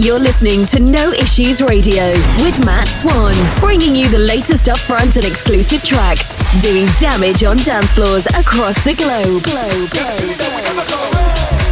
You're listening to No Issues Radio with Matt Swan, bringing you the latest upfront and exclusive tracks, doing damage on dance floors across the globe. globe, globe,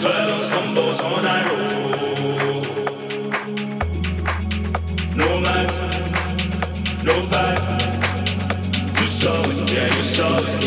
fellow stumbles on I roll. No match, no pipe. You saw it, yeah, you saw it.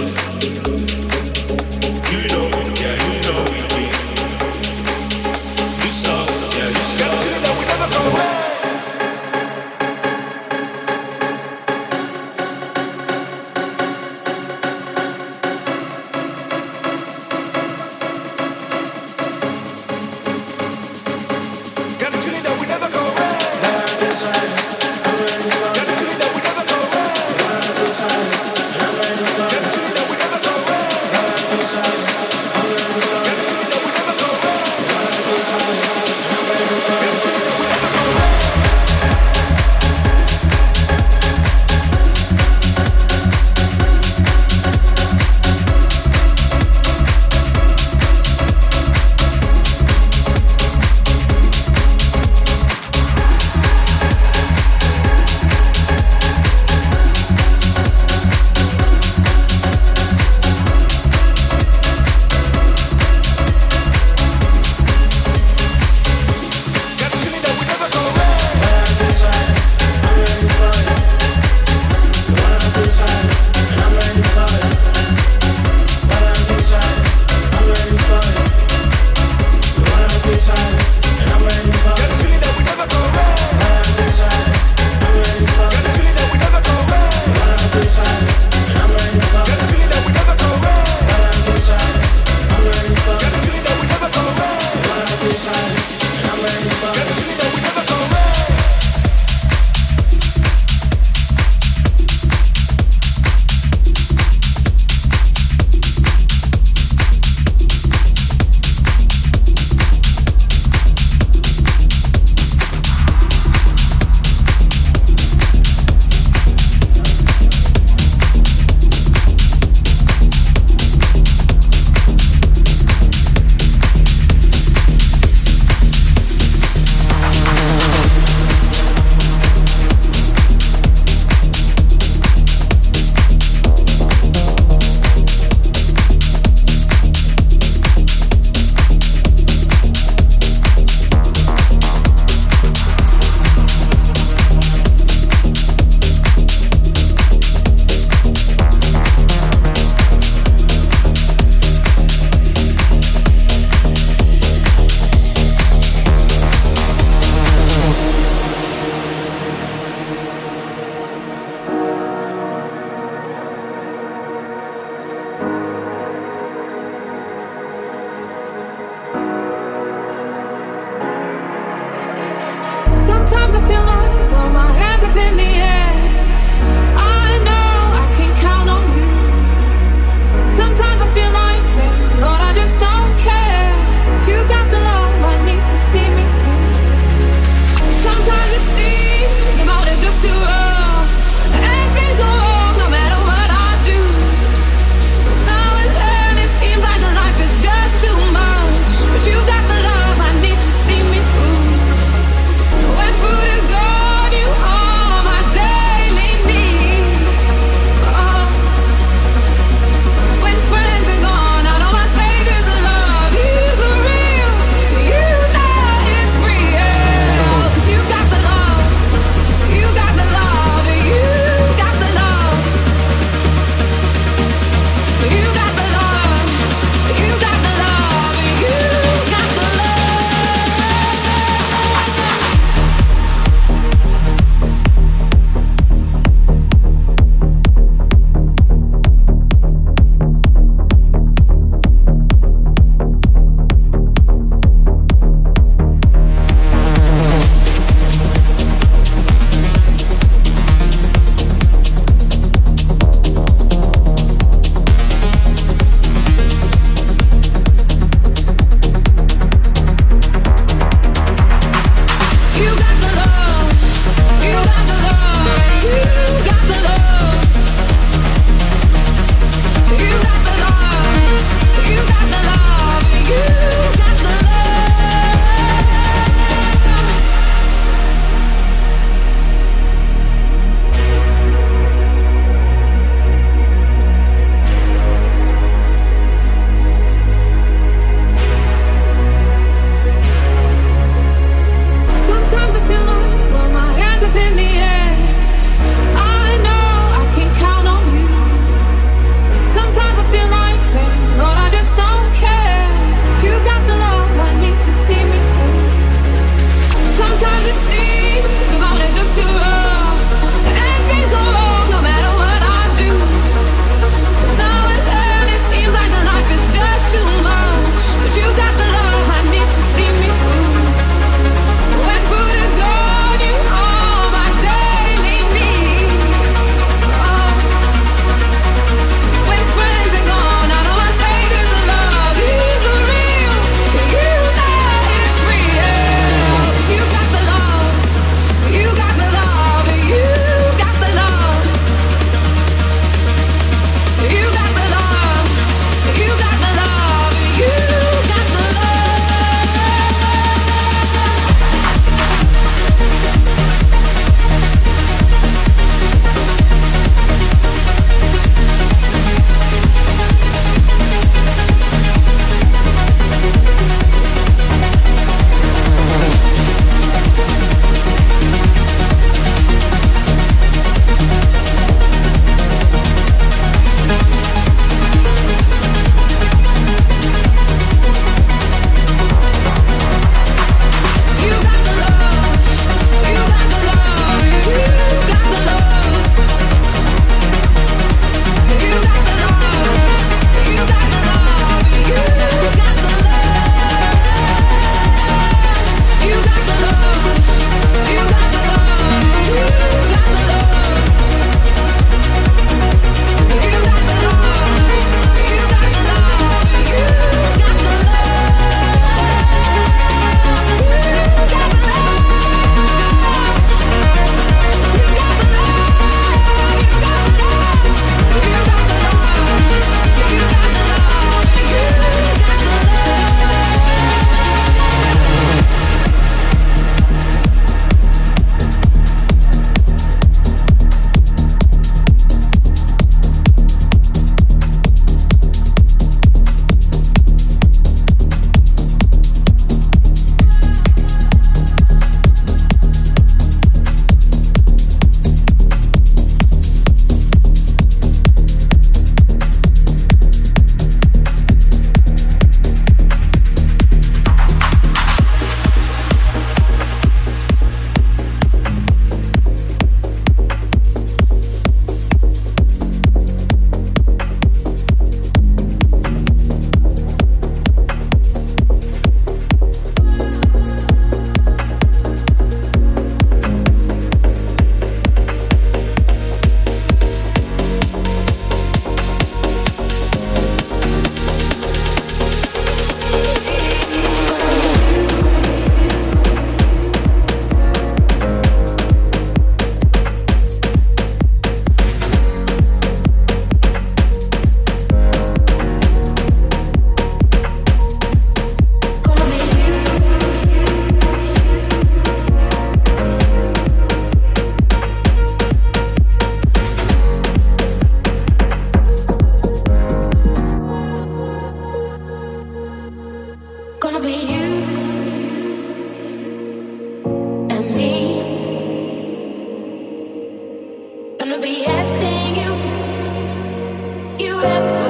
never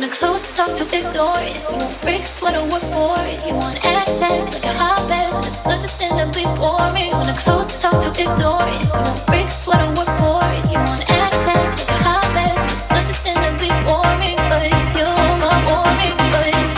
when I'm close enough to ignore it. You want breaks when I work for it. You want access like a hot mess. It's such a sin to be boring when I'm close enough to ignore it. You want breaks when I work for it. You want access like a hot mess. It's such a sin to be boring, but you're my boring, but.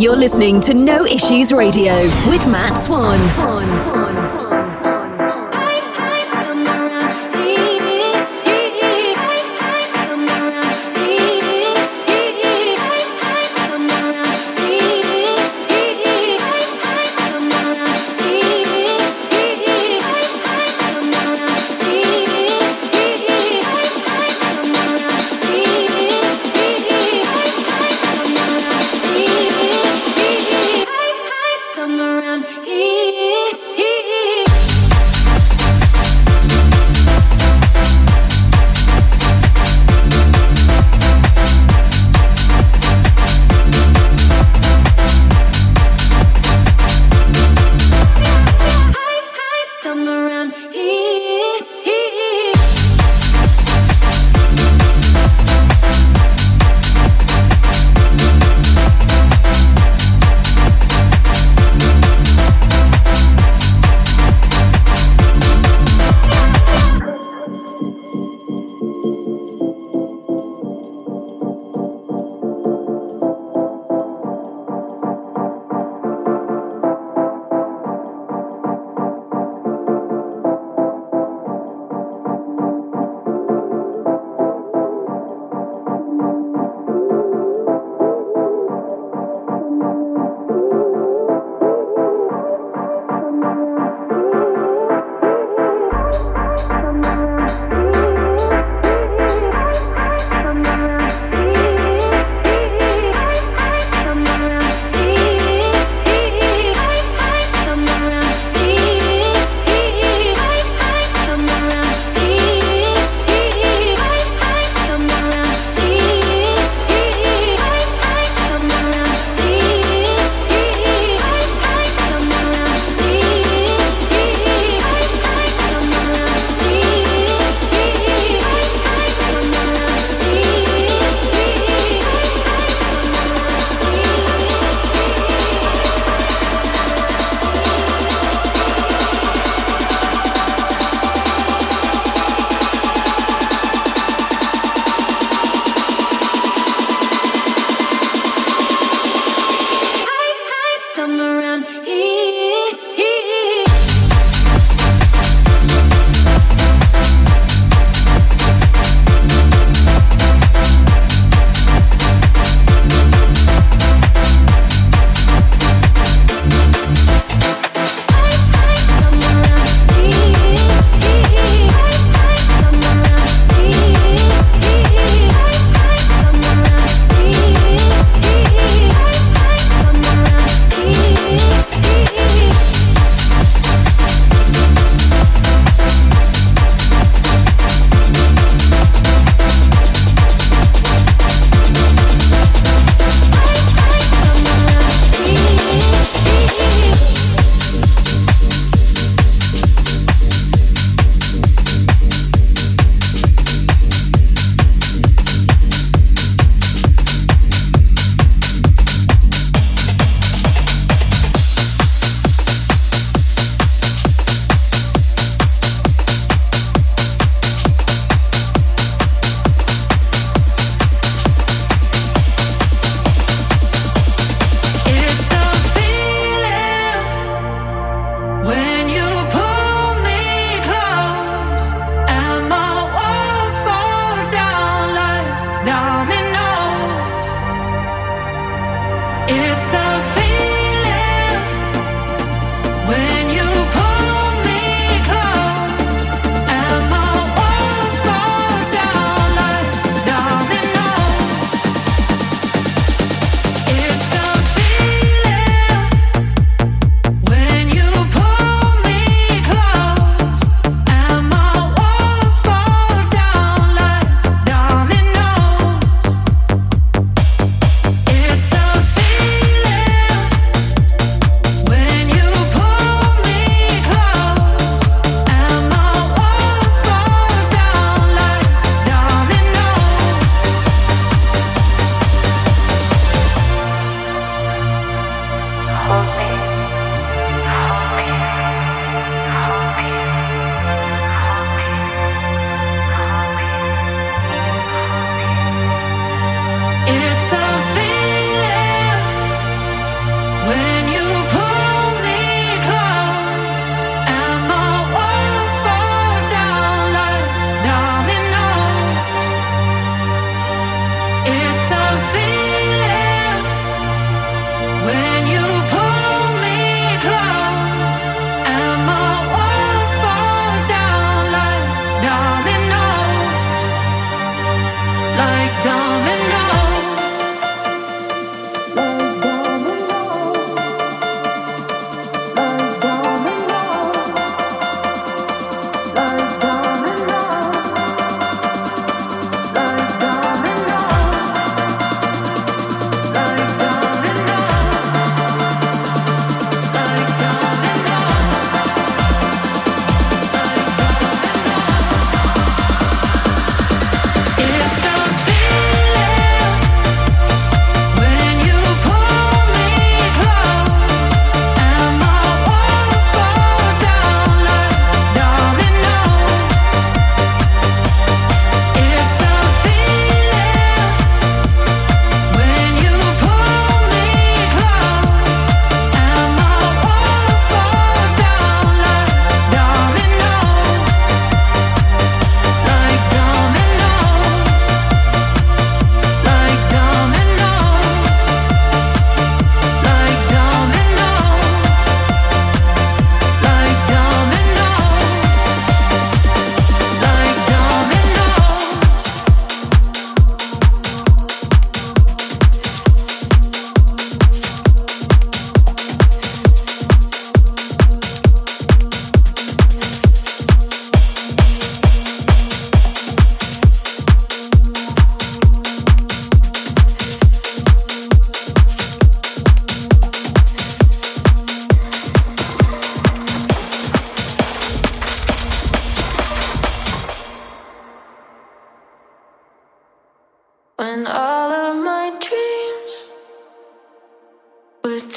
You're listening to No Issues Radio with Matt Swan.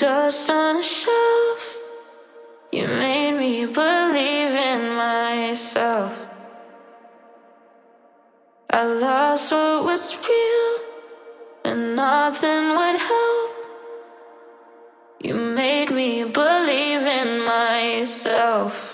just on a shelf. You made me believe in myself. I lost what was real, and nothing would help. You made me believe in myself.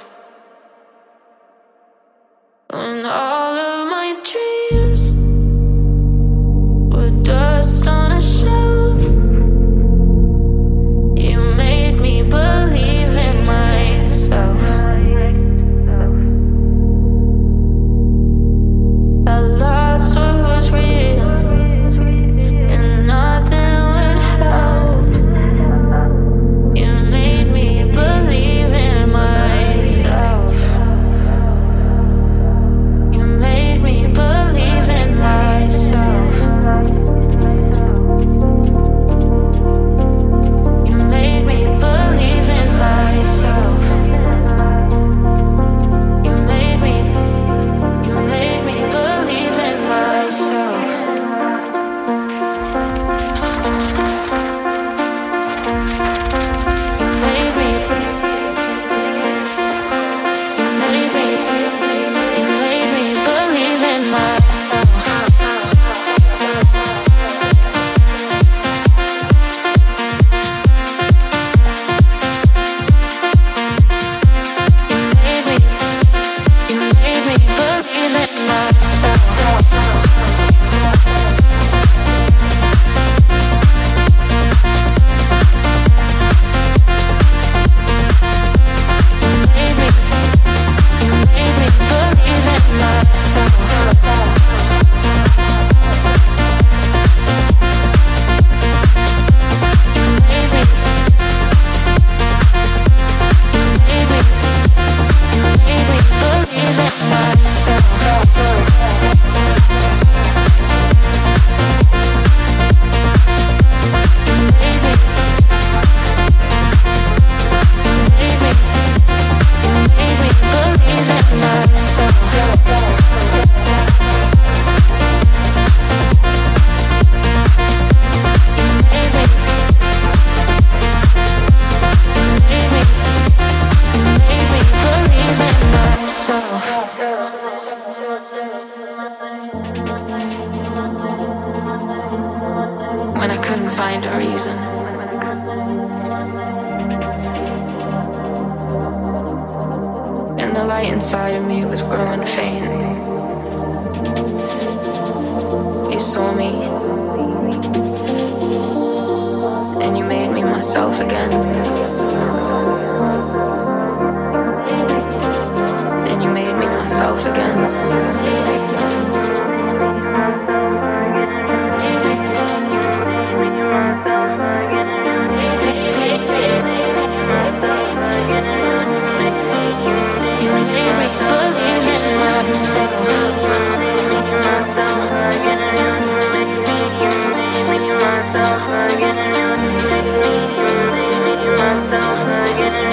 The light inside of me was growing faint. You saw me, and you made me myself again. And you made me myself again. myself again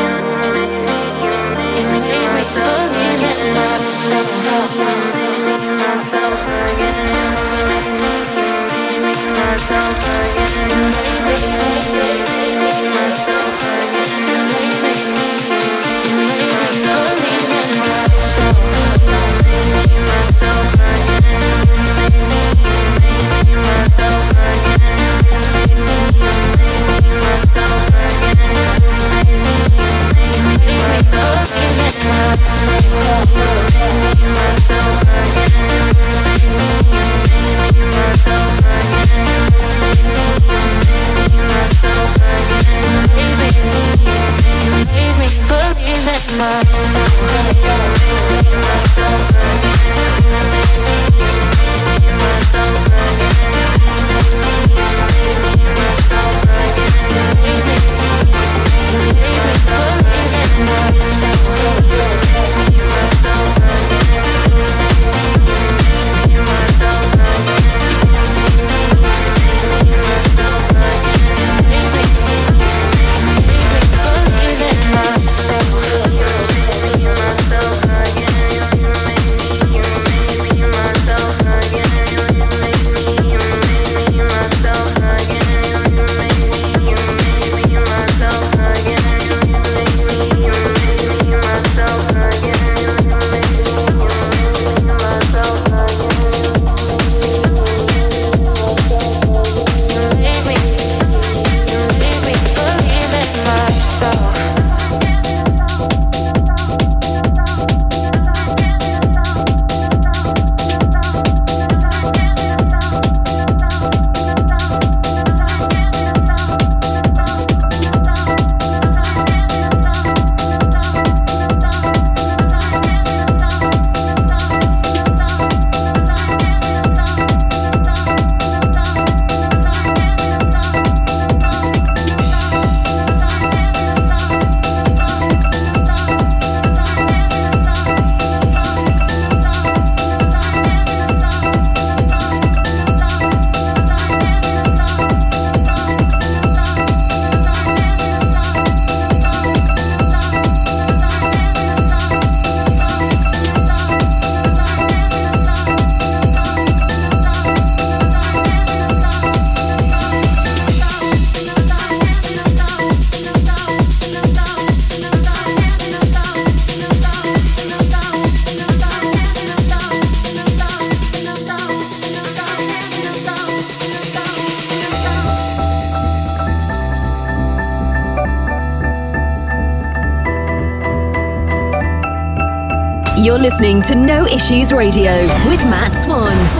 myself. You're listening to No Issues Radio with Matt Swan.